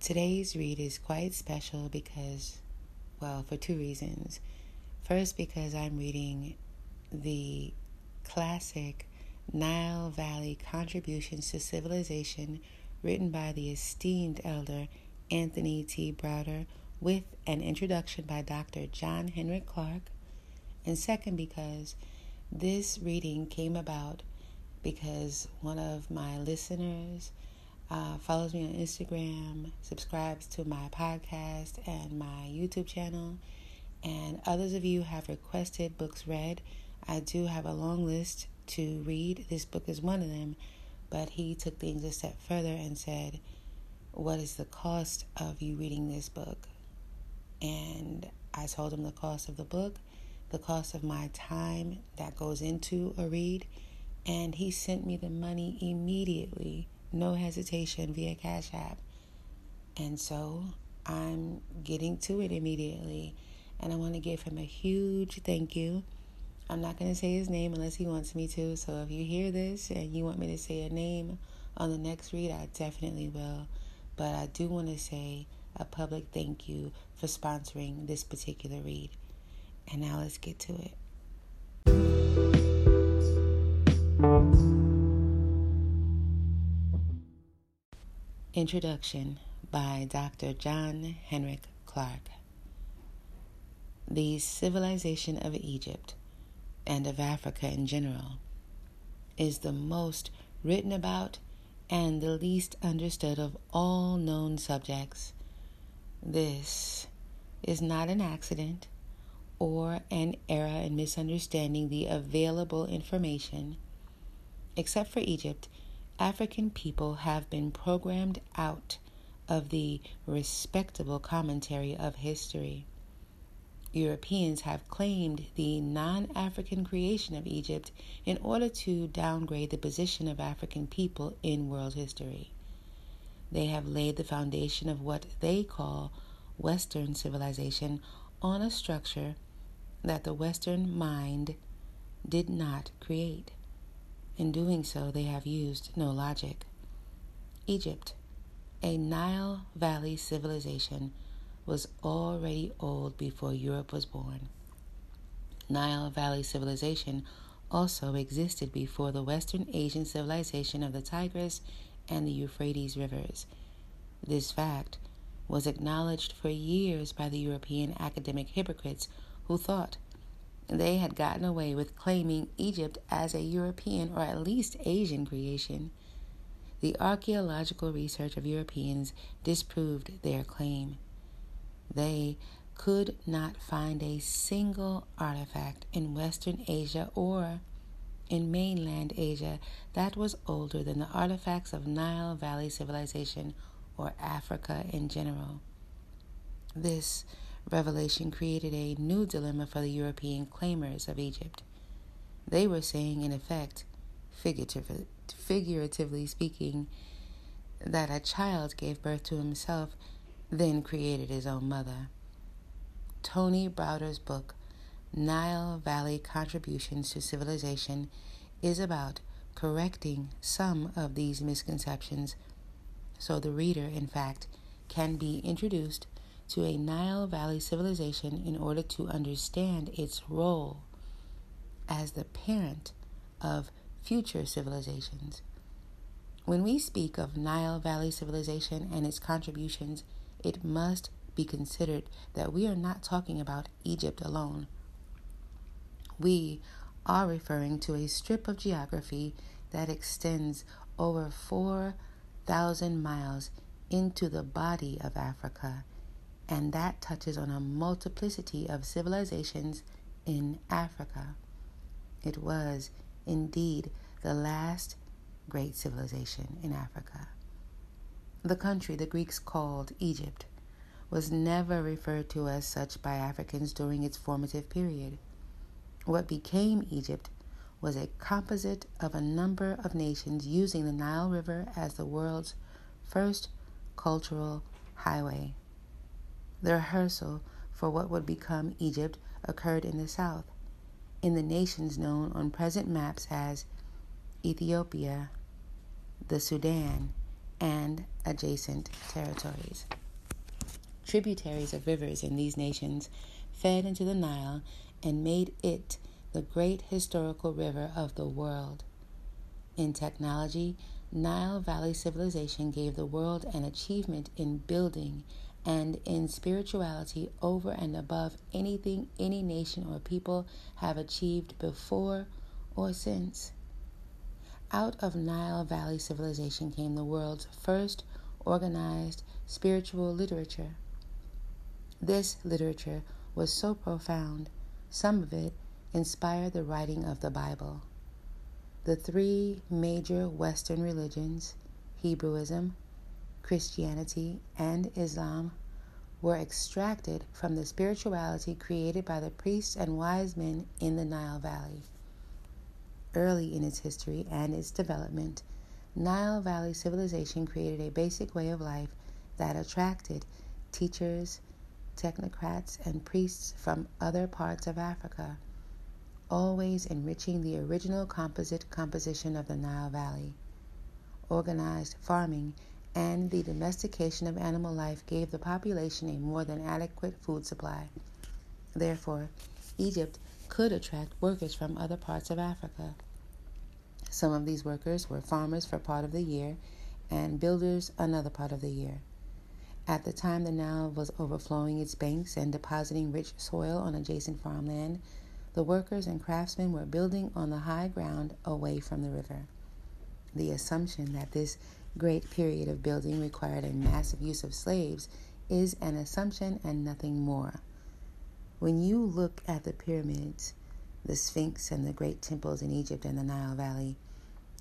Today's read is quite special because, well, for two reasons. First, because I'm reading the classic Nile Valley Contributions to Civilization written by the esteemed elder Anthony T. Browder with an introduction by Dr. John Henrik Clarke. And second, because this reading came about because one of my listeners uh, follows me on Instagram, subscribes to my podcast and my YouTube channel, and others of you have requested books read. I do have a long list to read. This book is one of them, but he took things a step further and said, What is the cost of you reading this book? And I told him the cost of the book, the cost of my time that goes into a read, and he sent me the money immediately no hesitation via Cash App. And so I'm getting to it immediately. And I want to give him a huge thank you. I'm not going to say his name unless he wants me to. So if you hear this and you want me to say a name on the next read, I definitely will. But I do want to say a public thank you for sponsoring this particular read. And now let's get to it. Introduction by Dr. John Henrik Clarke. The civilization of Egypt and of Africa in general is the most written about and the least understood of all known subjects. This is not an accident or an error in misunderstanding the available information. Except for Egypt, African people have been programmed out of the respectable commentary of history. Europeans have claimed the non African creation of Egypt in order to downgrade the position of African people in world history. They have laid the foundation of what they call Western civilization on a structure that the Western mind did not create. In doing so, they have used no logic. Egypt, a Nile Valley civilization, was already old before Europe was born. Nile Valley civilization also existed before the Western Asian civilization of the Tigris and the Euphrates rivers. This fact was acknowledged for years by the European academic hypocrites who thought they had gotten away with claiming Egypt as a European or at least Asian creation. The archaeological research of Europeans disproved their claim. They could not find a single artifact in Western Asia or in mainland Asia that was older than the artifacts of Nile Valley civilization or Africa in general. This revelation created a new dilemma for the European claimers of Egypt. They were saying, in effect, figuratively, figuratively speaking, that a child gave birth to himself, then created his own mother. Tony Browder's book, Nile Valley Contributions to Civilization, is about correcting some of these misconceptions so the reader, in fact, can be introduced to a Nile Valley civilization in order to understand its role as the parent of future civilizations. When we speak of Nile Valley civilization and its contributions, it must be considered that we are not talking about Egypt alone. We are referring to a strip of geography that extends over 4,000 miles into the body of Africa and that touches on a multiplicity of civilizations in Africa. It was indeed the last great civilization in Africa. The country the Greeks called Egypt was never referred to as such by Africans during its formative period. What became Egypt was a composite of a number of nations using the Nile River as the world's first cultural highway. The rehearsal for what would become Egypt occurred in the south, in the nations known on present maps as Ethiopia, the Sudan, and adjacent territories. Tributaries of rivers in these nations fed into the Nile and made it the great historical river of the world. In technology, Nile Valley civilization gave the world an achievement in building and in spirituality over and above anything any nation or people have achieved before or since. Out of Nile Valley civilization came the world's first organized spiritual literature. This literature was so profound, some of it inspired the writing of the Bible. The three major Western religions, Hebrewism, Christianity, and Islam, were extracted from the spirituality created by the priests and wise men in the Nile Valley. Early in its history and its development, Nile Valley civilization created a basic way of life that attracted teachers, technocrats, and priests from other parts of Africa, always enriching the original composite composition of the Nile Valley. Organized farming and the domestication of animal life gave the population a more than adequate food supply. Therefore, Egypt could attract workers from other parts of Africa. Some of these workers were farmers for part of the year and builders another part of the year. At the time the Nile was overflowing its banks and depositing rich soil on adjacent farmland, the workers and craftsmen were building on the high ground away from the river. The assumption that this great period of building required a massive use of slaves is an assumption and nothing more. When you look at the pyramids, the Sphinx, and the great temples in Egypt and the Nile Valley,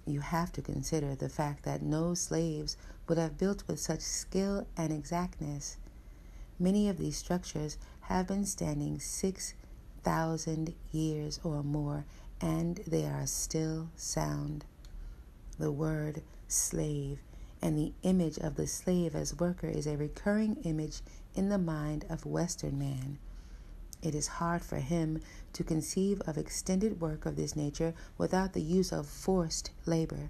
you have to consider the fact that no slaves would have built with such skill and exactness. Many of these structures have been standing 6,000 years or more, and they are still sound. The word slave and the image of the slave as worker is a recurring image in the mind of Western man. It is hard for him to conceive of extended work of this nature without the use of forced labor.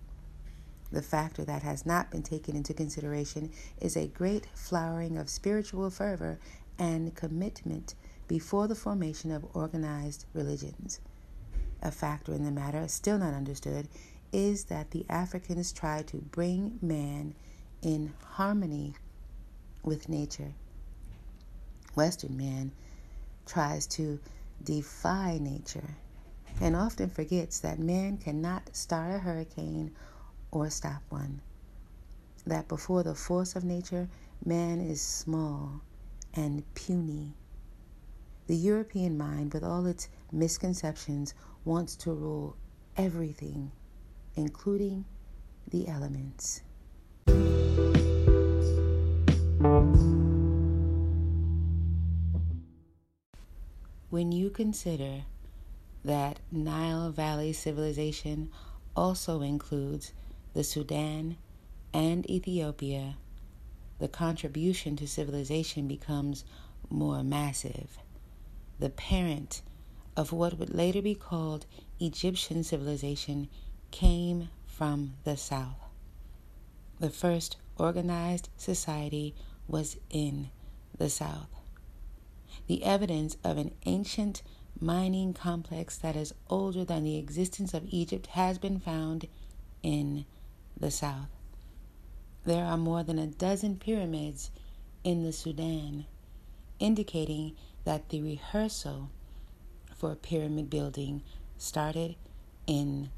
The factor that has not been taken into consideration is a great flowering of spiritual fervor and commitment before the formation of organized religions. A factor in the matter still not understood is that the Africans try to bring man in harmony with nature. Western man tries to defy nature and often forgets that man cannot start a hurricane or stop one. That before the force of nature, man is small and puny. The European mind, with all its misconceptions, wants to rule everything, including the elements. When you consider that Nile Valley civilization also includes the Sudan, and Ethiopia, the contribution to civilization becomes more massive. The parent of what would later be called Egyptian civilization came from the south. The first organized society was in the south. The evidence of an ancient mining complex that is older than the existence of Egypt has been found in the south. There are more than a dozen pyramids in the Sudan, indicating that the rehearsal for pyramid building started in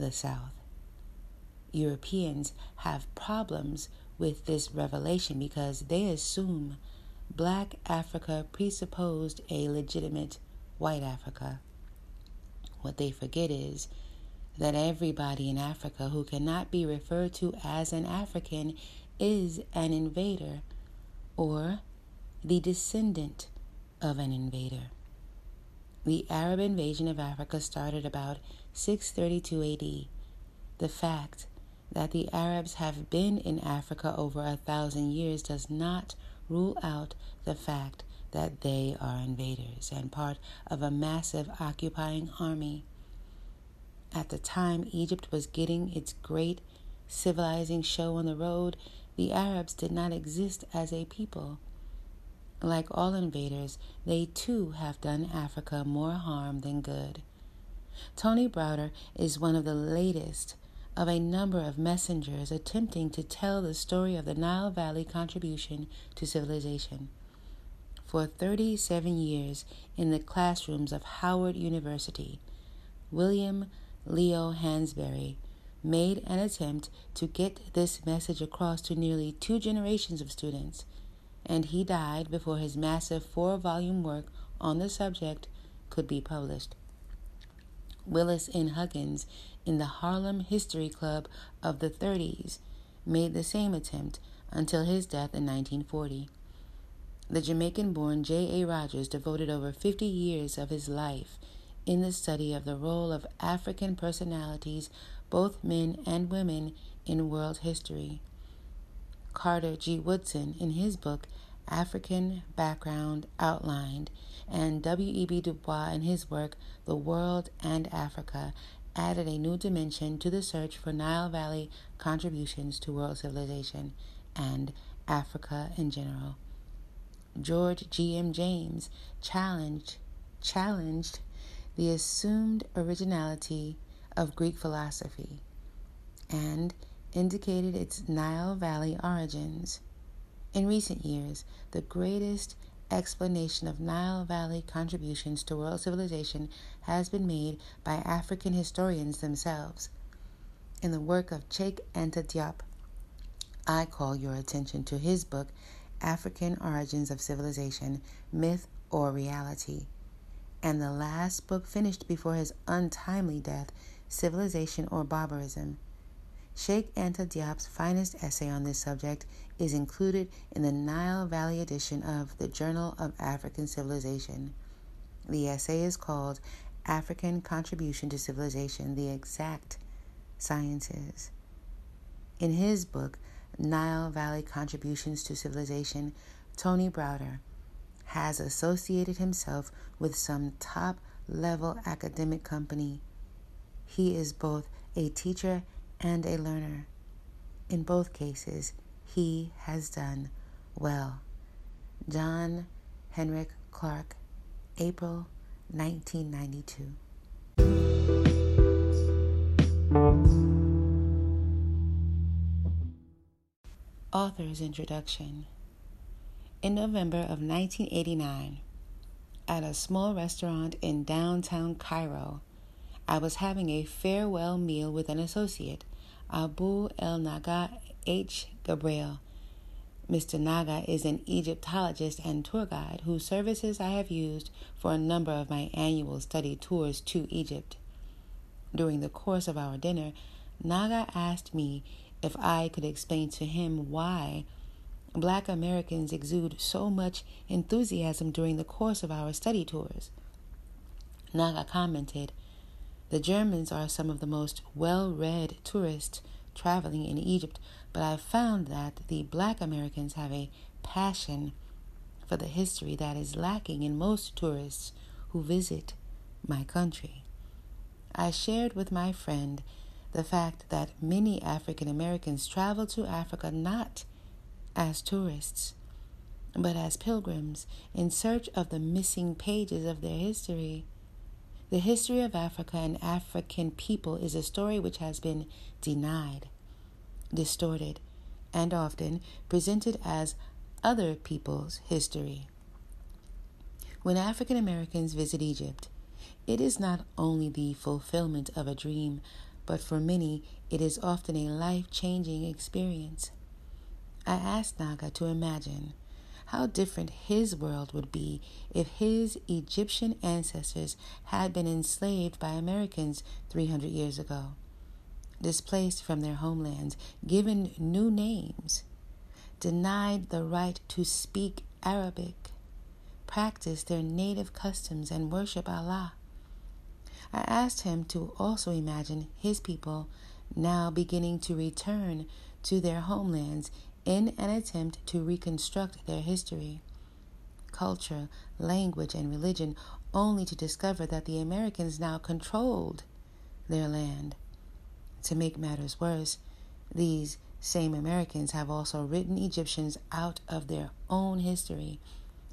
the south. Europeans have problems with this revelation because they assume black Africa presupposed a legitimate white Africa. What they forget is that everybody in Africa who cannot be referred to as an African is an invader or the descendant of an invader. The Arab invasion of Africa started about 632 AD. The fact that the Arabs have been in Africa over a thousand years does not rule out the fact that they are invaders and part of a massive occupying army. At the time Egypt was getting its great civilizing show on the road, the Arabs did not exist as a people. Like all invaders, they too have done Africa more harm than good. Tony Browder is one of the latest of a number of messengers attempting to tell the story of the Nile Valley contribution to civilization. For 37 years in the classrooms of Howard University, William Leo Hansberry made an attempt to get this message across to nearly two generations of students, and he died before his massive four volume work on the subject could be published. Willis N. Huggins in the Harlem History Club of the 30s made the same attempt until his death in 1940. The Jamaican born J. A. Rogers devoted over 50 years of his life in the study of the role of African personalities, both men and women, in world history. Carter G. Woodson, in his book African Background Outlined, and W.E.B. Du Bois, in his work The World and Africa, added a new dimension to the search for Nile Valley contributions to world civilization and Africa in general. George G. M. James challenged challenged the assumed originality of Greek philosophy and indicated its Nile Valley origins. In recent years, the greatest explanation of Nile Valley contributions to world civilization has been made by African historians themselves. In the work of Cheikh Anta Diop, I call your attention to his book, African Origins of Civilization Myth or Reality and the last book finished before his untimely death, Civilization or Barbarism. Cheikh Anta Diop's finest essay on this subject is included in the Nile Valley edition of the Journal of African Civilization. The essay is called African Contribution to Civilization The Exact Sciences. In his book, Nile Valley Contributions to Civilization, Tony Browder has associated himself with some top level academic company. He is both a teacher and a learner. In both cases, he has done well. John Henrik Clarke, April 1992. Author's Introduction in November of 1989, at a small restaurant in downtown Cairo, I was having a farewell meal with an associate, Abu El Naga H. Gabriel. Mr. Naga is an Egyptologist and tour guide whose services I have used for a number of my annual study tours to Egypt. During the course of our dinner, Naga asked me if I could explain to him why Black Americans exude so much enthusiasm during the course of our study tours. Naga commented, The Germans are some of the most well read tourists traveling in Egypt, but I've found that the black Americans have a passion for the history that is lacking in most tourists who visit my country. I shared with my friend the fact that many African Americans travel to Africa not as tourists, but as pilgrims in search of the missing pages of their history. The history of Africa and African people is a story which has been denied, distorted, and often presented as other people's history. When African Americans visit Egypt, it is not only the fulfillment of a dream, but for many, it is often a life changing experience. I asked Naga to imagine how different his world would be if his Egyptian ancestors had been enslaved by Americans 300 years ago, displaced from their homelands, given new names, denied the right to speak Arabic, practice their native customs, and worship Allah. I asked him to also imagine his people now beginning to return to their homelands in an attempt to reconstruct their history, culture, language, and religion, only to discover that the Americans now controlled their land. To make matters worse, these Same Americans have also written Egyptians out of their own history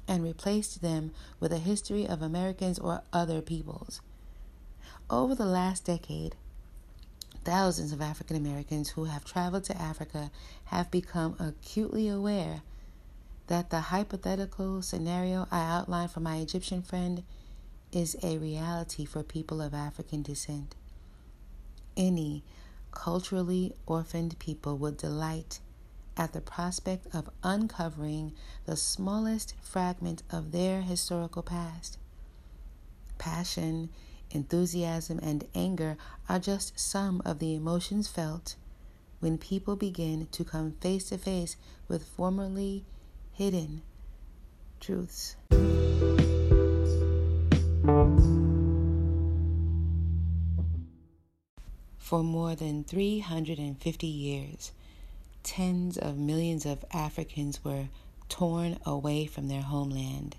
and replaced them with a history of Americans or other peoples. Over the last decade, thousands of African Americans who have traveled to Africa have become acutely aware that the hypothetical scenario I outlined for my Egyptian friend is a reality for people of African descent. Any culturally orphaned people would delight at the prospect of uncovering the smallest fragment of their historical past. Passion, enthusiasm, and anger are just some of the emotions felt when people begin to come face to face with formerly hidden truths. For more than 350 years, tens of millions of Africans were torn away from their homeland,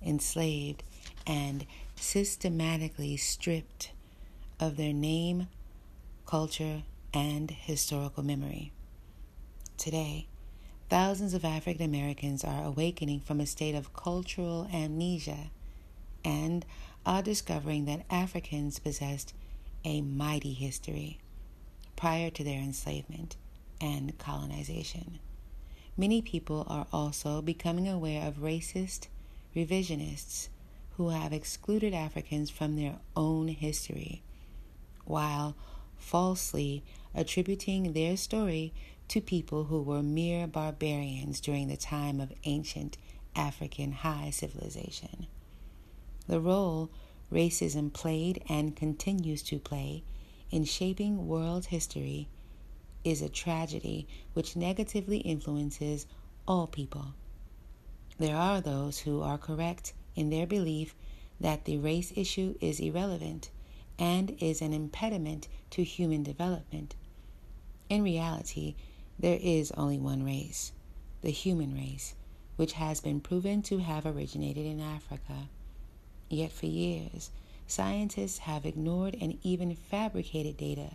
enslaved, and systematically stripped of their name, culture, and historical memory. Today, thousands of African Americans are awakening from a state of cultural amnesia and are discovering that Africans possessed a mighty history prior to their enslavement and colonization. Many people are also becoming aware of racist revisionists who have excluded Africans from their own history, while falsely attributing their story to people who were mere barbarians during the time of ancient African high civilization. The role racism played and continues to play in shaping world history is a tragedy which negatively influences all people. There are those who are correct in their belief that the race issue is irrelevant and is an impediment to human development. In reality, there is only one race, the human race, which has been proven to have originated in Africa. Yet for years, scientists have ignored and even fabricated data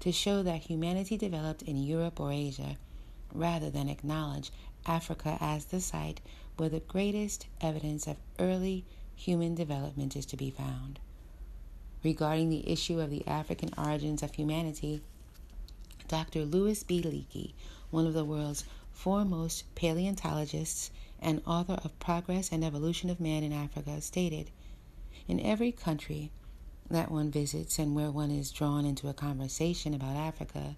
to show that humanity developed in Europe or Asia, rather than acknowledge Africa as the site where the greatest evidence of early human development is to be found. Regarding the issue of the African origins of humanity, Dr. Louis B. Leakey, one of the world's foremost paleontologists and author of Progress and Evolution of Man in Africa, stated in every country that one visits and where one is drawn into a conversation about Africa,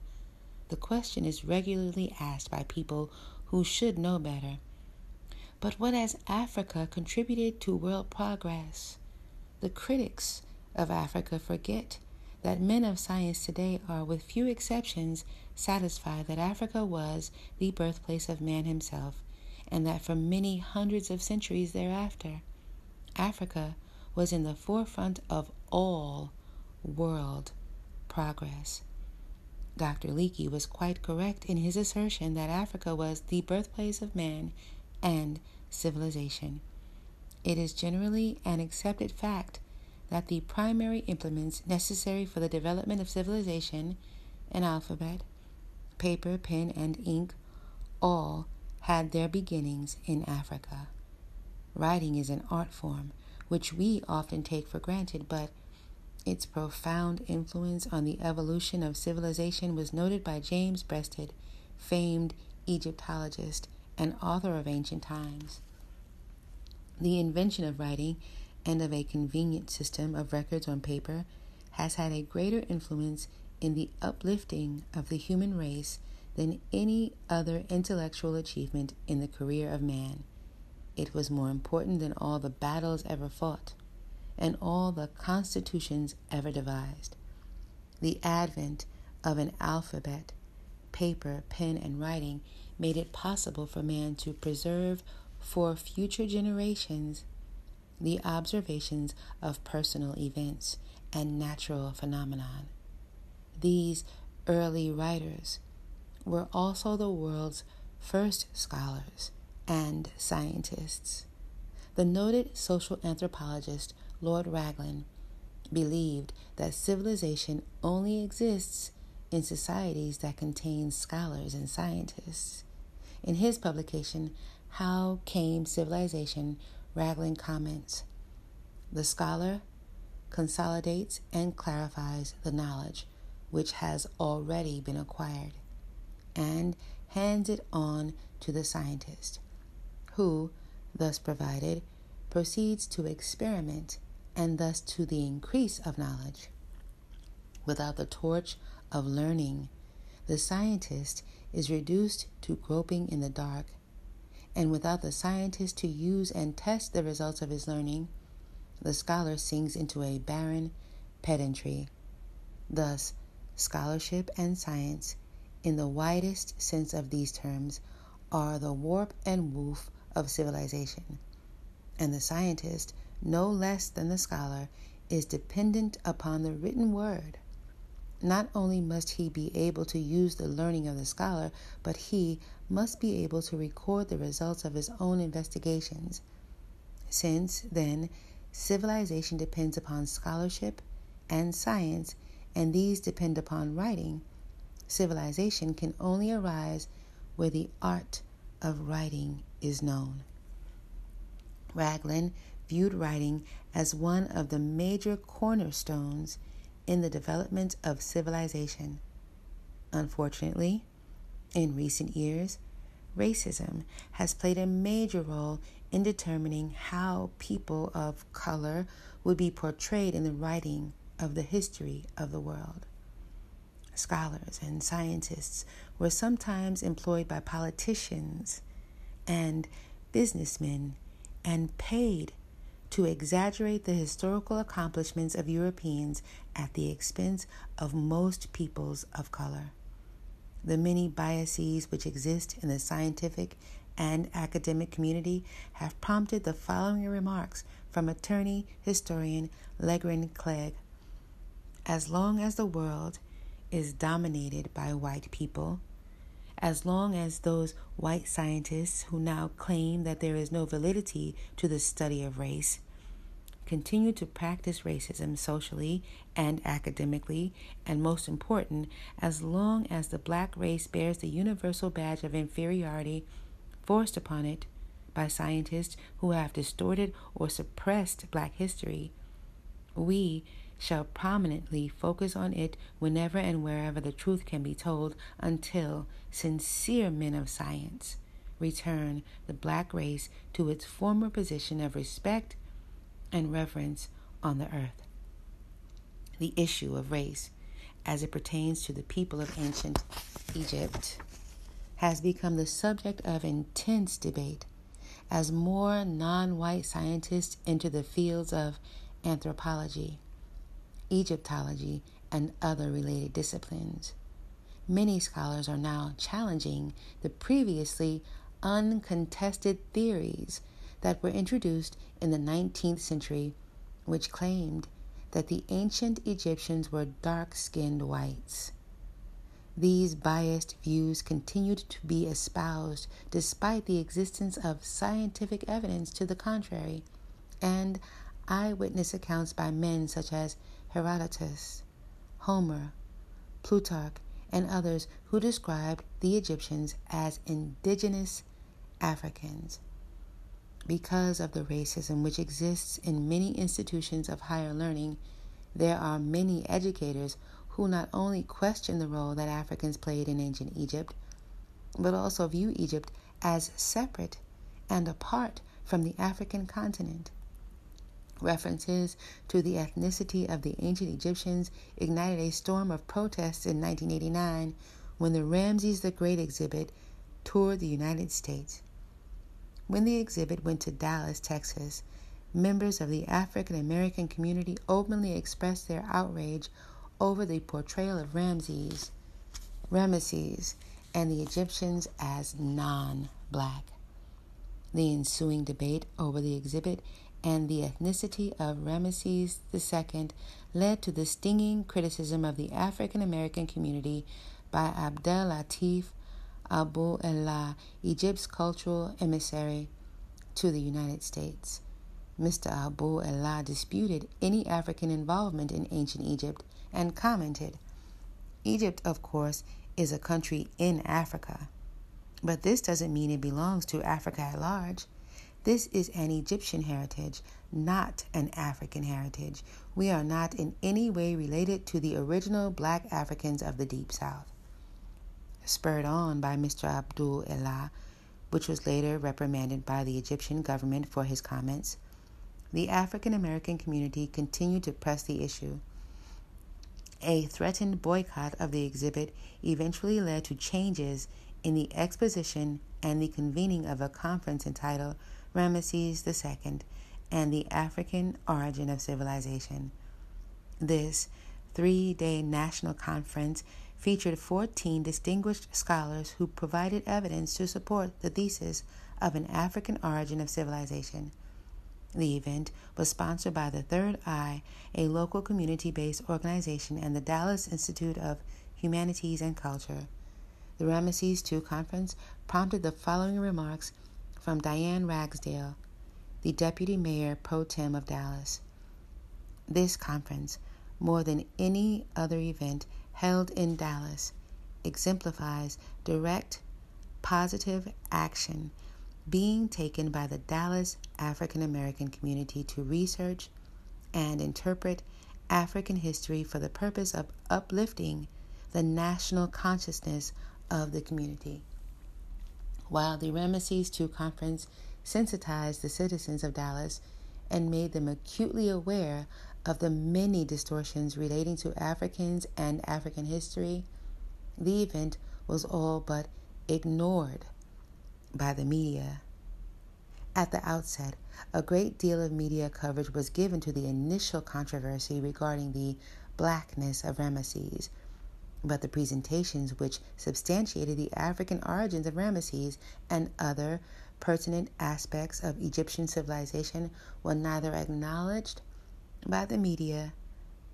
the question is regularly asked by people who should know better. But what has Africa contributed to world progress? The critics of Africa forget that men of science today are, with few exceptions, satisfied that Africa was the birthplace of man himself, and that for many hundreds of centuries thereafter, Africa was in the forefront of all world progress. Dr. Leakey was quite correct in his assertion that Africa was the birthplace of man and civilization. It is generally an accepted fact that the primary implements necessary for the development of civilization, an alphabet, paper, pen, and ink, all had their beginnings in Africa. Writing is an art form which we often take for granted, but its profound influence on the evolution of civilization was noted by James Breasted, famed Egyptologist and author of Ancient Times. The invention of writing and of a convenient system of records on paper has had a greater influence in the uplifting of the human race than any other intellectual achievement in the career of man. It was more important than all the battles ever fought and all the constitutions ever devised. The advent of an alphabet, paper, pen, and writing made it possible for man to preserve for future generations the observations of personal events and natural phenomenon. These early writers were also the world's first scholars and scientists. The noted social anthropologist Lord Raglan believed that civilization only exists in societies that contain scholars and scientists. In his publication, How Came Civilization, Raglan comments The scholar consolidates and clarifies the knowledge which has already been acquired and hands it on to the scientist, who, thus provided, proceeds to experiment and thus to the increase of knowledge. Without the torch of learning, the scientist is reduced to groping in the dark, and without the scientist to use and test the results of his learning, the scholar sinks into a barren pedantry. Thus, scholarship and science, in the widest sense of these terms, are the warp and woof of civilization. And the scientist, no less than the scholar, is dependent upon the written word. Not only must he be able to use the learning of the scholar, but he must be able to record the results of his own investigations. Since, then, civilization depends upon scholarship and science, and these depend upon writing, civilization can only arise where the art of writing is known. Raglan viewed writing as one of the major cornerstones in the development of civilization. Unfortunately, in recent years, racism has played a major role in determining how people of color would be portrayed in the writing of the history of the world. Scholars and scientists were sometimes employed by politicians and businessmen and paid to exaggerate the historical accomplishments of Europeans at the expense of most peoples of color. The many biases which exist in the scientific and academic community have prompted the following remarks from attorney historian Legrand Clegg. As long as the world is dominated by white people, as long as those white scientists who now claim that there is no validity to the study of race continue to practice racism socially and academically, and most important, as long as the black race bears the universal badge of inferiority forced upon it by scientists who have distorted or suppressed black history, we shall prominently focus on it whenever and wherever the truth can be told until sincere men of science return the black race to its former position of respect and reverence on the earth. The issue of race, as it pertains to the people of ancient Egypt, has become the subject of intense debate as more non white scientists enter the fields of anthropology Egyptology, and other related disciplines. Many scholars are now challenging the previously uncontested theories that were introduced in the 19th century, which claimed that the ancient Egyptians were dark skinned whites. These biased views continued to be espoused despite the existence of scientific evidence to the contrary and eyewitness accounts by men such as Herodotus, Homer, Plutarch, and others who described the Egyptians as indigenous Africans. Because of the racism which exists in many institutions of higher learning, there are many educators who not only question the role that Africans played in ancient Egypt, but also view Egypt as separate and apart from the African continent. References to the ethnicity of the ancient Egyptians ignited a storm of protests in 1989 when the Ramses the Great exhibit toured the United States. When the exhibit went to Dallas, Texas, members of the African American community openly expressed their outrage over the portrayal of Ramses, Ramesses, and the Egyptians as non black. The ensuing debate over the exhibit and the ethnicity of Ramesses II led to the stinging criticism of the African American community by Abdel Latif Abu Elah, Egypt's cultural emissary to the United States. Mr. Abu Elah disputed any African involvement in ancient Egypt and commented, Egypt, of course, is a country in Africa. But this doesn't mean it belongs to Africa at large. This is an Egyptian heritage, not an African heritage. We are not in any way related to the original black Africans of the Deep South. Spurred on by Mr. Abdul Elah, which was later reprimanded by the Egyptian government for his comments, the African American community continued to press the issue. A threatened boycott of the exhibit eventually led to changes in the exposition and the convening of a conference entitled Ramesses II and the African Origin of Civilization. This three day national conference featured 14 distinguished scholars who provided evidence to support the thesis of an African origin of civilization. The event was sponsored by the Third Eye, a local community based organization, and the Dallas Institute of Humanities and Culture. The Ramesses II conference prompted the following remarks from Diane Ragsdale, the Deputy Mayor Pro Tem of Dallas. This conference, more than any other event held in Dallas, exemplifies direct, positive action being taken by the Dallas African American community to research and interpret African history for the purpose of uplifting the national consciousness of the community. While the Ramesses II conference sensitized the citizens of Dallas and made them acutely aware of the many distortions relating to Africans and African history, the event was all but ignored by the media. At the outset, a great deal of media coverage was given to the initial controversy regarding the blackness of Ramesses, but the presentations which substantiated the African origins of Ramesses and other pertinent aspects of Egyptian civilization were neither acknowledged by the media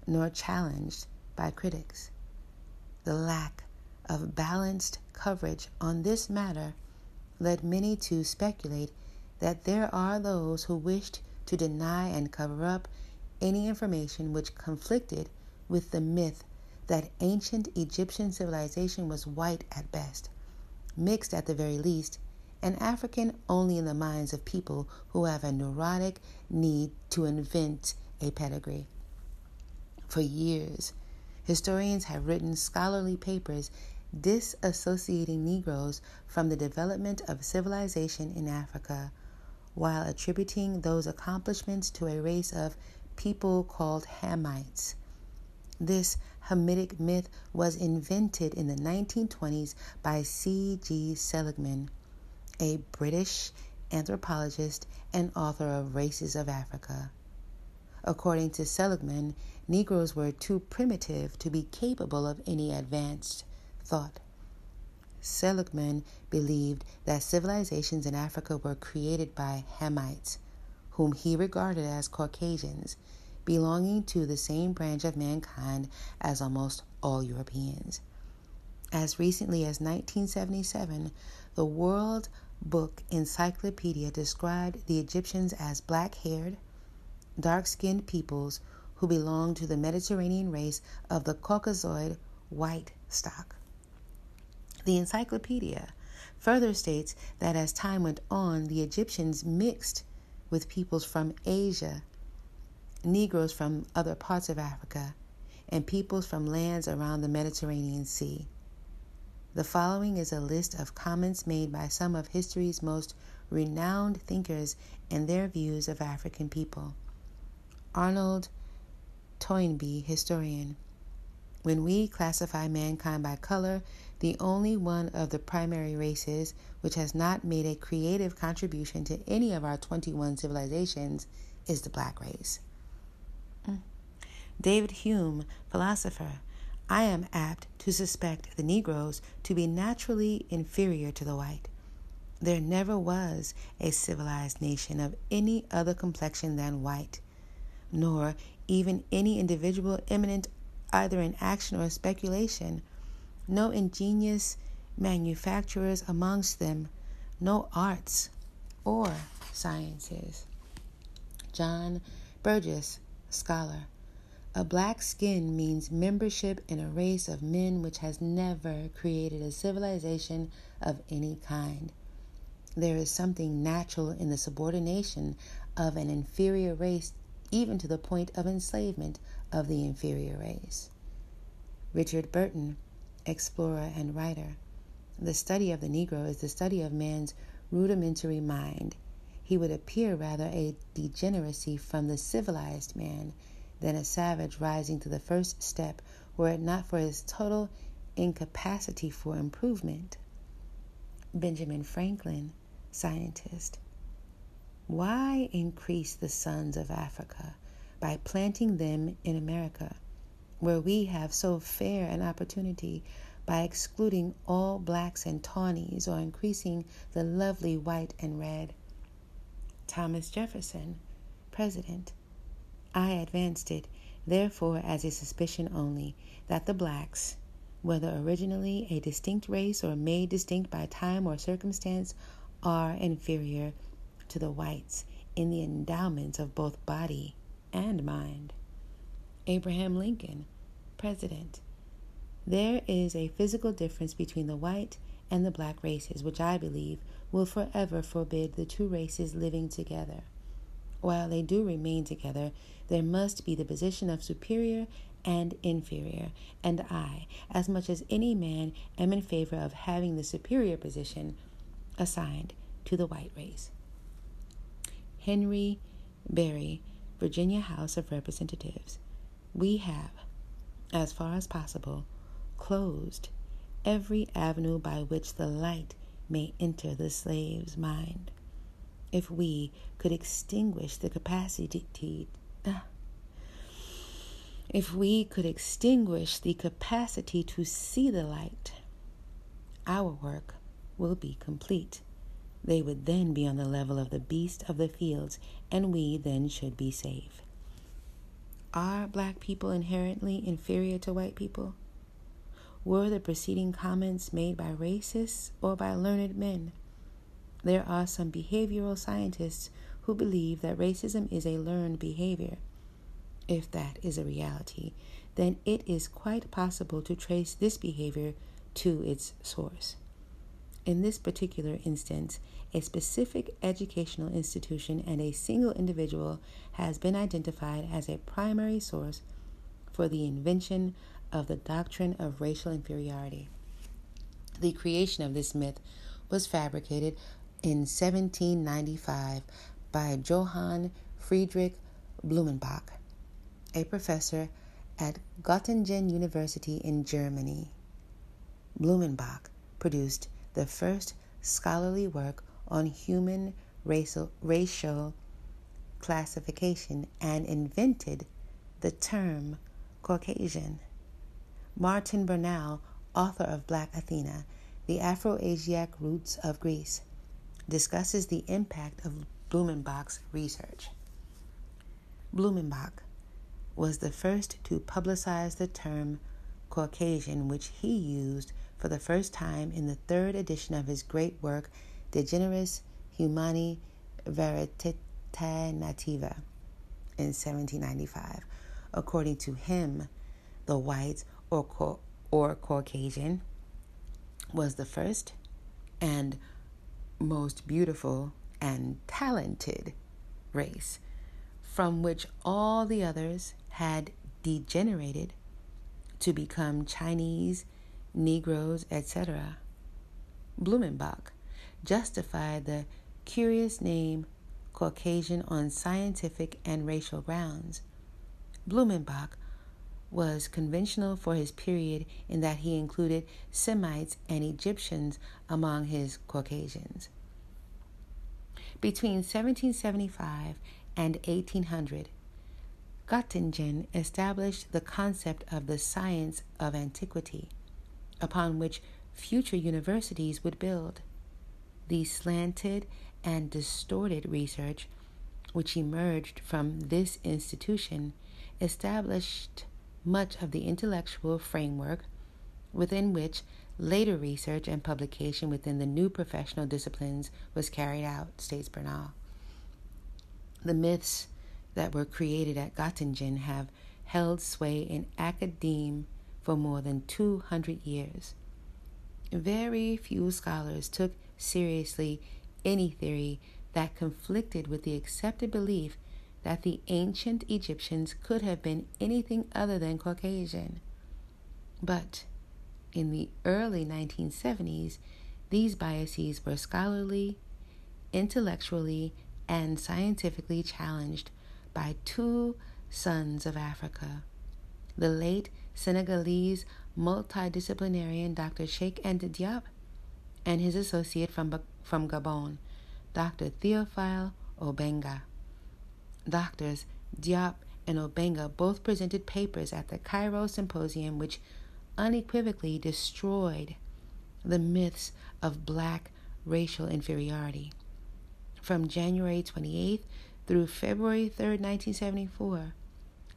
nor challenged by critics. The lack of balanced coverage on this matter led many to speculate that there are those who wished to deny and cover up any information which conflicted with the myth that ancient Egyptian civilization was white at best, mixed at the very least, and African only in the minds of people who have a neurotic need to invent a pedigree. For years, historians have written scholarly papers disassociating Negroes from the development of civilization in Africa, while attributing those accomplishments to a race of people called Hamites. This Hamitic myth was invented in the 1920s by C. G. Seligman, a British anthropologist and author of Races of Africa. According to Seligman, Negroes were too primitive to be capable of any advanced thought. Seligman believed that civilizations in Africa were created by Hamites, whom he regarded as Caucasians, belonging to the same branch of mankind as almost all Europeans. As recently as 1977, the World Book Encyclopedia described the Egyptians as black haired, dark skinned peoples who belong to the Mediterranean race of the Caucasoid white stock. The encyclopedia further states that as time went on, the Egyptians mixed with peoples from Asia, Negroes from other parts of Africa, and peoples from lands around the Mediterranean Sea. The following is a list of comments made by some of history's most renowned thinkers and their views of African people. Arnold Toynbee, historian. When we classify mankind by color, the only one of the primary races which has not made a creative contribution to any of our 21 civilizations is the black race. David Hume, philosopher, I am apt to suspect the Negroes to be naturally inferior to the white. There never was a civilized nation of any other complexion than white nor even any individual eminent either in action or speculation, no ingenious manufacturers amongst them, no arts or sciences. John Burgess, scholar. A black skin means membership in a race of men which has never created a civilization of any kind. There is something natural in the subordination of an inferior race, even to the point of enslavement of the inferior race. Richard Burton, explorer and writer. The study of the Negro is the study of man's rudimentary mind. He would appear rather a degeneracy from the civilized man than a savage rising to the first step were it not for his total incapacity for improvement. Benjamin Franklin, scientist. Why increase the sons of Africa by planting them in America? where we have so fair an opportunity by excluding all blacks and tawnies or increasing the lovely white and red. Thomas Jefferson, President. I advanced it, therefore, as a suspicion only, that the blacks, whether originally a distinct race or made distinct by time or circumstance, are inferior to the whites in the endowments of both body and mind. Abraham Lincoln, President. There is a physical difference between the white and the black races, which I believe will forever forbid the two races living together. While they do remain together, there must be the position of superior and inferior, and I, as much as any man, am in favor of having the superior position assigned to the white race. Henry Berry, Virginia House of Representatives. We have, as far as possible, closed every avenue by which the light may enter the slave's mind. If we could extinguish the capacity, uh, if we could extinguish the capacity to see the light, our work will be complete. They would then be on the level of the beast of the fields, and we then should be safe. Are black people inherently inferior to white people? Were the preceding comments made by racists or by learned men? There are some behavioral scientists who believe that racism is a learned behavior. If that is a reality, then it is quite possible to trace this behavior to its source. In this particular instance, a specific educational institution and a single individual has been identified as a primary source for the invention of the doctrine of racial inferiority. The creation of this myth was fabricated in 1795 by Johann Friedrich Blumenbach, a professor at Göttingen University in Germany. Blumenbach produced the first scholarly work on human racial, racial classification and invented the term Caucasian. Martin Bernal, author of Black Athena, The Afro-Asiatic Roots of Greece, discusses the impact of Blumenbach's research. Blumenbach was the first to publicize the term Caucasian, which he used for the first time in the third edition of his great work, De Generis Humani Varietate Nativa, in 1795. According to him, the whites or, or Caucasian was the first and most beautiful and talented race from which all the others had degenerated to become Chinese Negroes, etc. Blumenbach justified the curious name Caucasian on scientific and racial grounds. Blumenbach was conventional for his period in that he included Semites and Egyptians among his Caucasians. Between 1775 and 1800, Göttingen established the concept of the science of antiquity upon which future universities would build. The slanted and distorted research which emerged from this institution established much of the intellectual framework within which later research and publication within the new professional disciplines was carried out, states Bernal. The myths that were created at Göttingen have held sway in academia for more than 200 years. Very few scholars took seriously any theory that conflicted with the accepted belief that the ancient Egyptians could have been anything other than Caucasian. But in the early 1970s, these biases were scholarly, intellectually, and scientifically challenged by two sons of Africa the late Senegalese multidisciplinarian Dr. Cheikh Anta Diop and his associate from, from Gabon, Dr. Theophile Obenga. Doctors Diop and Obenga both presented papers at the Cairo Symposium which unequivocally destroyed the myths of black racial inferiority. From January 28th through February 3, 1974,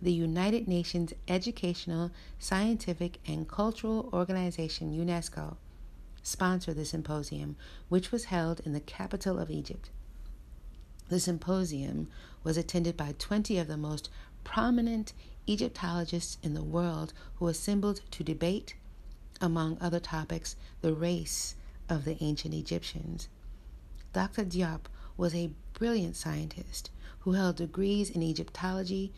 the United Nations Educational, Scientific, and Cultural Organization, UNESCO, sponsored the symposium, which was held in the capital of Egypt. The symposium was attended by 20 of the most prominent Egyptologists in the world who assembled to debate, among other topics, the race of the ancient Egyptians. Dr. Diop was a brilliant scientist who held degrees in Egyptology,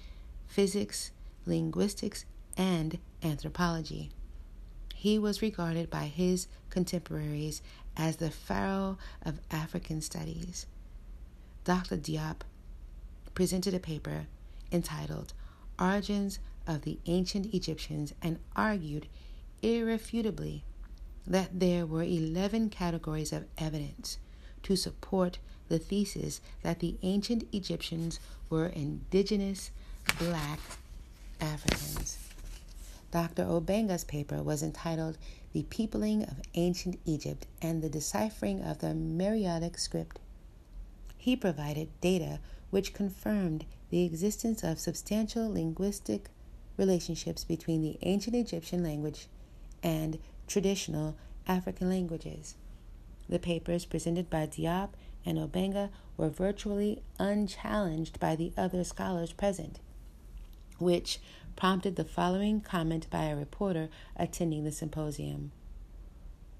physics, linguistics, and anthropology. He was regarded by his contemporaries as the pharaoh of African studies. Dr. Diop presented a paper entitled Origins of the Ancient Egyptians and argued irrefutably that there were 11 categories of evidence to support the thesis that the ancient Egyptians were indigenous black Africans. Dr. Obenga's paper was entitled The Peopling of Ancient Egypt and the Deciphering of the Meroitic Script. He provided data which confirmed the existence of substantial linguistic relationships between the ancient Egyptian language and traditional African languages. The papers presented by Diop and Obenga were virtually unchallenged by the other scholars present which prompted the following comment by a reporter attending the symposium.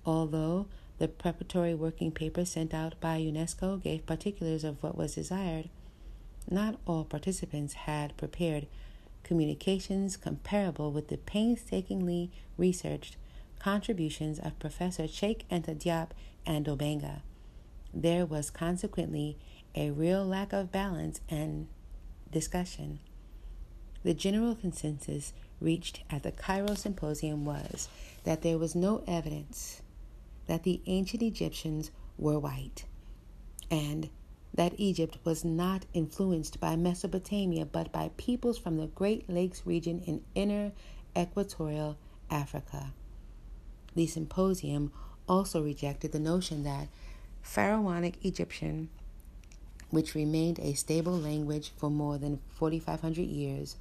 Although the preparatory working paper sent out by UNESCO gave particulars of what was desired, not all participants had prepared communications comparable with the painstakingly researched contributions of Professor Cheikh Anta Diop and Obenga. There was consequently a real lack of balance and discussion. The general consensus reached at the Cairo Symposium was that there was no evidence that the ancient Egyptians were white, and that Egypt was not influenced by Mesopotamia but by peoples from the Great Lakes region in inner equatorial Africa. The symposium also rejected the notion that Pharaonic Egyptian, which remained a stable language for more than 4,500 years,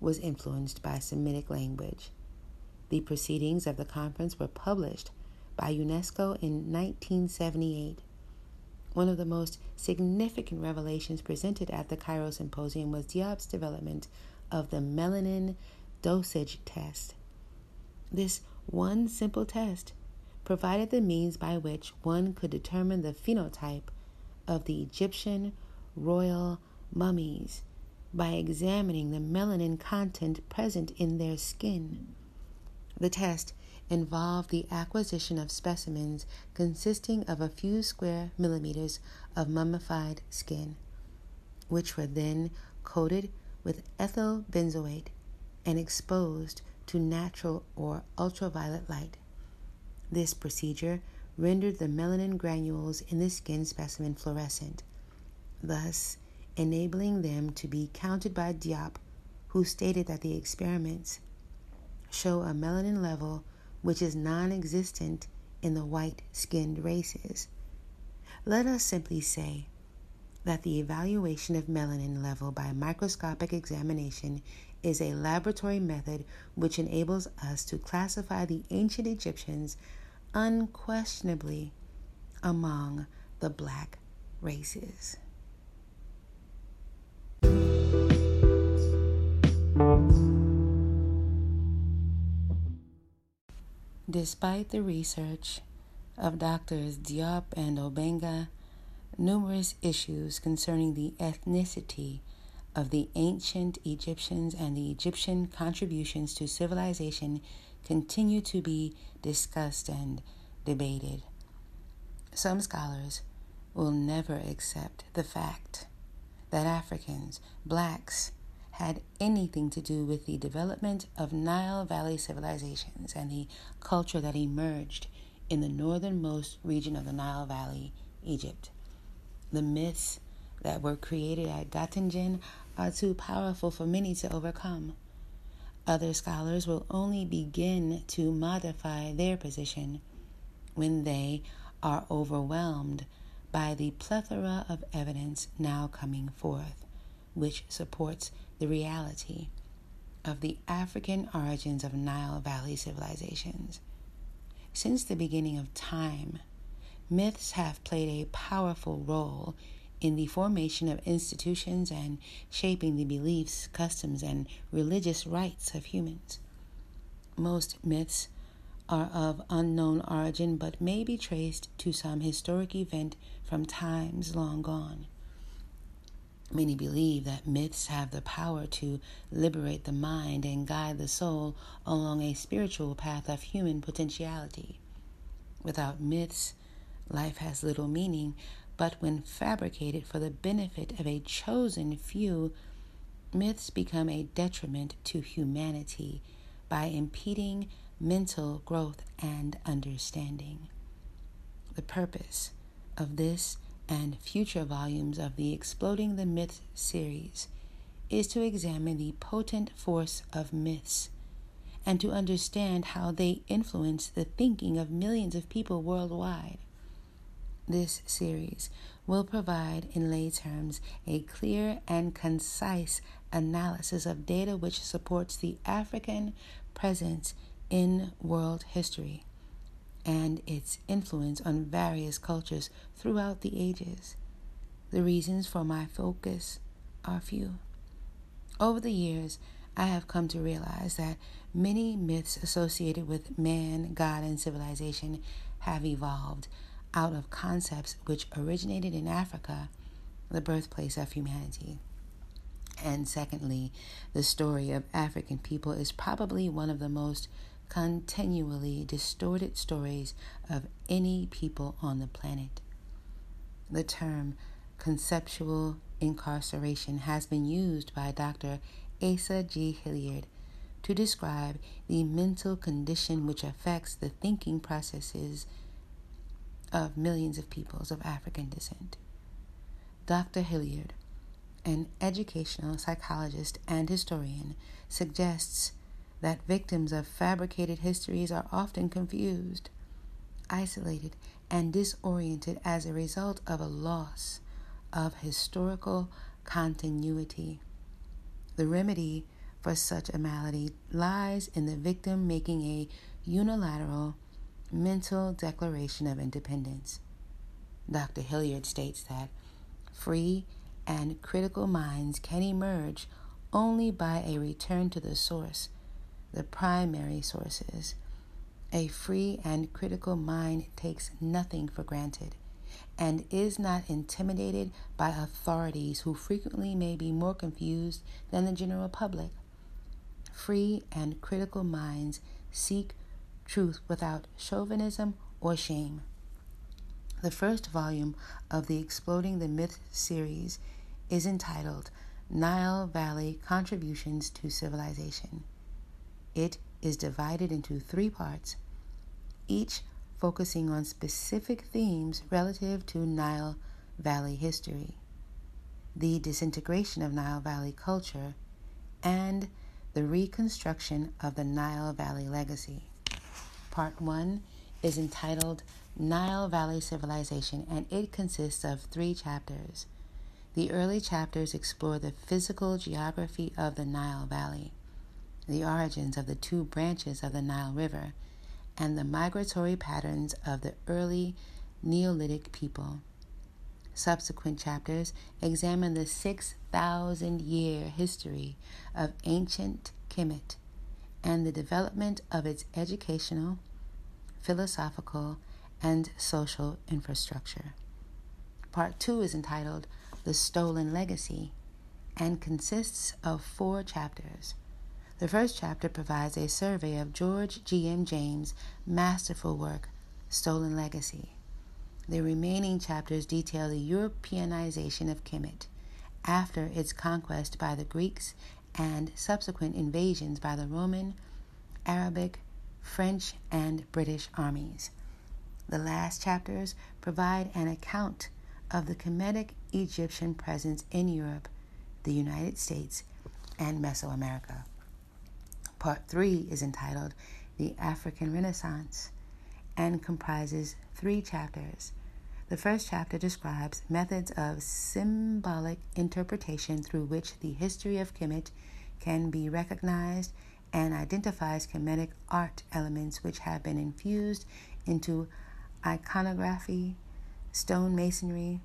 was influenced by Semitic language. The proceedings of the conference were published by UNESCO in 1978. One of the most significant revelations presented at the Cairo Symposium was Diop's development of the melanin dosage test. This one simple test provided the means by which one could determine the phenotype of the Egyptian royal mummies by examining the melanin content present in their skin. The test involved the acquisition of specimens consisting of a few square millimeters of mummified skin, which were then coated with ethyl benzoate and exposed to natural or ultraviolet light. This procedure rendered the melanin granules in the skin specimen fluorescent. Thus, enabling them to be counted by Diop, who stated that the experiments show a melanin level which is non existent in the white skinned races. Let us simply say that the evaluation of melanin level by microscopic examination is a laboratory method which enables us to classify the ancient Egyptians unquestionably among the black races. Despite the research of doctors Diop and Obenga, numerous issues concerning the ethnicity of the ancient Egyptians and the Egyptian contributions to civilization continue to be discussed and debated. Some scholars will never accept the fact that Africans, blacks, had anything to do with the development of Nile Valley civilizations and the culture that emerged in the northernmost region of the Nile Valley, Egypt. The myths that were created at Göttingen are too powerful for many to overcome. Other scholars will only begin to modify their position when they are overwhelmed by the plethora of evidence now coming forth, which supports the reality of the African origins of Nile Valley civilizations. Since the beginning of time, myths have played a powerful role in the formation of institutions and shaping the beliefs, customs, and religious rites of humans. Most myths are of unknown origin but may be traced to some historic event from times long gone. Many believe that myths have the power to liberate the mind and guide the soul along a spiritual path of human potentiality. Without myths, life has little meaning, but when fabricated for the benefit of a chosen few, myths become a detriment to humanity by impeding mental growth and understanding. The purpose of this and future volumes of the Exploding the Myth series is to examine the potent force of myths and to understand how they influence the thinking of millions of people worldwide. This series will provide, in lay terms, a clear and concise analysis of data which supports the African presence in world history and its influence on various cultures throughout the ages. The reasons for my focus are few. Over the years, I have come to realize that many myths associated with man, God, and civilization have evolved out of concepts which originated in Africa, the birthplace of humanity. And secondly, the story of African people is probably one of the most continually distorted stories of any people on the planet. The term conceptual incarceration has been used by Dr. Asa G. Hilliard to describe the mental condition which affects the thinking processes of millions of peoples of African descent. Dr. Hilliard, an educational psychologist and historian, suggests that victims of fabricated histories are often confused, isolated, and disoriented as a result of a loss of historical continuity. The remedy for such a malady lies in the victim making a unilateral mental declaration of independence. Dr. Hilliard states that free and critical minds can emerge only by a return to the source, the primary sources. A free and critical mind takes nothing for granted and is not intimidated by authorities who frequently may be more confused than the general public. Free and critical minds seek truth without chauvinism or shame. The first volume of the Exploding the Myth series is entitled Nile Valley Contributions to Civilization. It is divided into three parts, each focusing on specific themes relative to Nile Valley history, the disintegration of Nile Valley culture, and the reconstruction of the Nile Valley legacy. Part 1 is entitled Nile Valley Civilization and it consists of three chapters. The early chapters explore the physical geography of the Nile Valley, the origins of the two branches of the Nile River, and the migratory patterns of the early Neolithic people. Subsequent chapters examine the 6,000 year history of ancient Kemet and the development of its educational, philosophical, and social infrastructure. Part 2 is entitled The Stolen Legacy and consists of four chapters. The first chapter provides a survey of George G. M. James' masterful work, Stolen Legacy. The remaining chapters detail the Europeanization of Kemet after its conquest by the Greeks and subsequent invasions by the Roman, Arabic, French, and British armies. The last chapters provide an account of the Kemetic Egyptian presence in Europe, the United States, and Mesoamerica. Part 3 is entitled The African Renaissance and comprises three chapters. The first chapter describes methods of symbolic interpretation through which the history of Kemet can be recognized and identifies Kemetic art elements which have been infused into iconography, stonemasonry,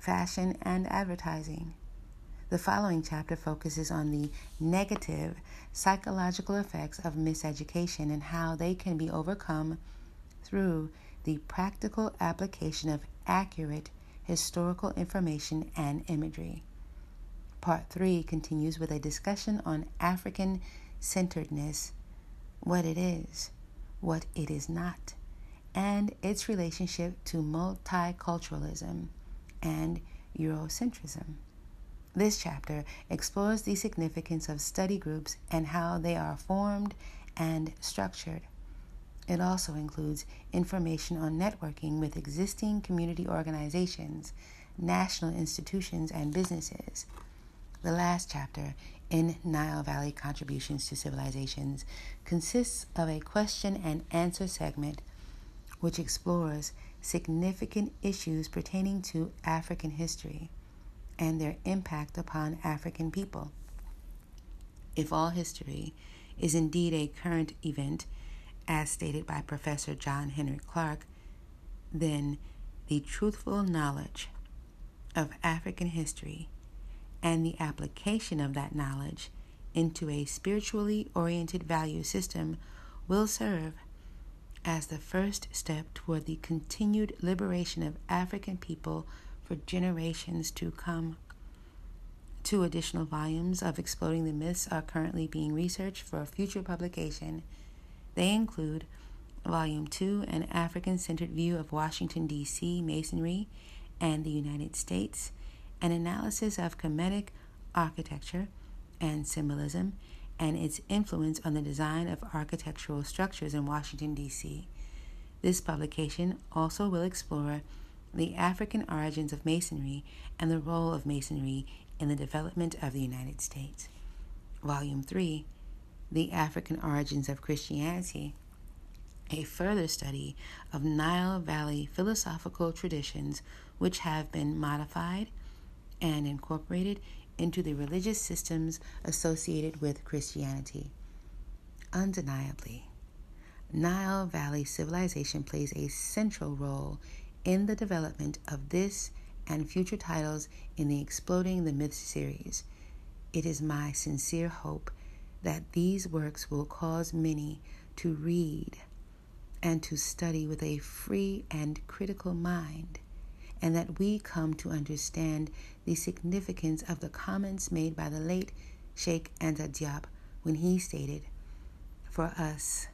fashion, and advertising. The following chapter focuses on the negative psychological effects of miseducation and how they can be overcome through the practical application of accurate historical information and imagery. Part 3 continues with a discussion on African centeredness, what it is, what it is not, and its relationship to multiculturalism and Eurocentrism. This chapter explores the significance of study groups and how they are formed and structured. It also includes information on networking with existing community organizations, national institutions, and businesses. The last chapter in Nile Valley Contributions to Civilizations consists of a question and answer segment which explores significant issues pertaining to African history and their impact upon African people. If all history is indeed a current event, as stated by Professor John Henrik Clarke, then the truthful knowledge of African history and the application of that knowledge into a spiritually oriented value system will serve as the first step toward the continued liberation of African people for generations to come. Two additional volumes of Exploding the Myths are currently being researched for a future publication. They include Volume 2 An African Centered View of Washington, D.C. Masonry and the United States, an analysis of Kemetic architecture and symbolism, and its influence on the design of architectural structures in Washington, D.C. This publication also will explore the African origins of Masonry and the role of Masonry in the development of the United States. Volume 3 The African Origins of Christianity, a further study of Nile Valley philosophical traditions which have been modified and incorporated into the religious systems associated with Christianity. Undeniably, Nile Valley civilization plays a central role in the development of this and future titles in the Exploding the Myths series. It is my sincere hope that these works will cause many to read and to study with a free and critical mind and that we come to understand the significance of the comments made by the late Cheikh Anta Diop when he stated, For us,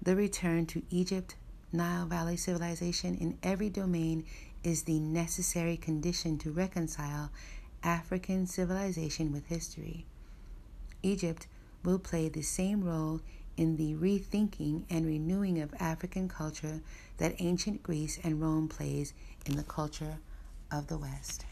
the return to Egypt, Nile Valley civilization in every domain is the necessary condition to reconcile African civilization with history. Egypt will play the same role in the rethinking and renewing of African culture that ancient Greece and Rome plays in the culture of the West.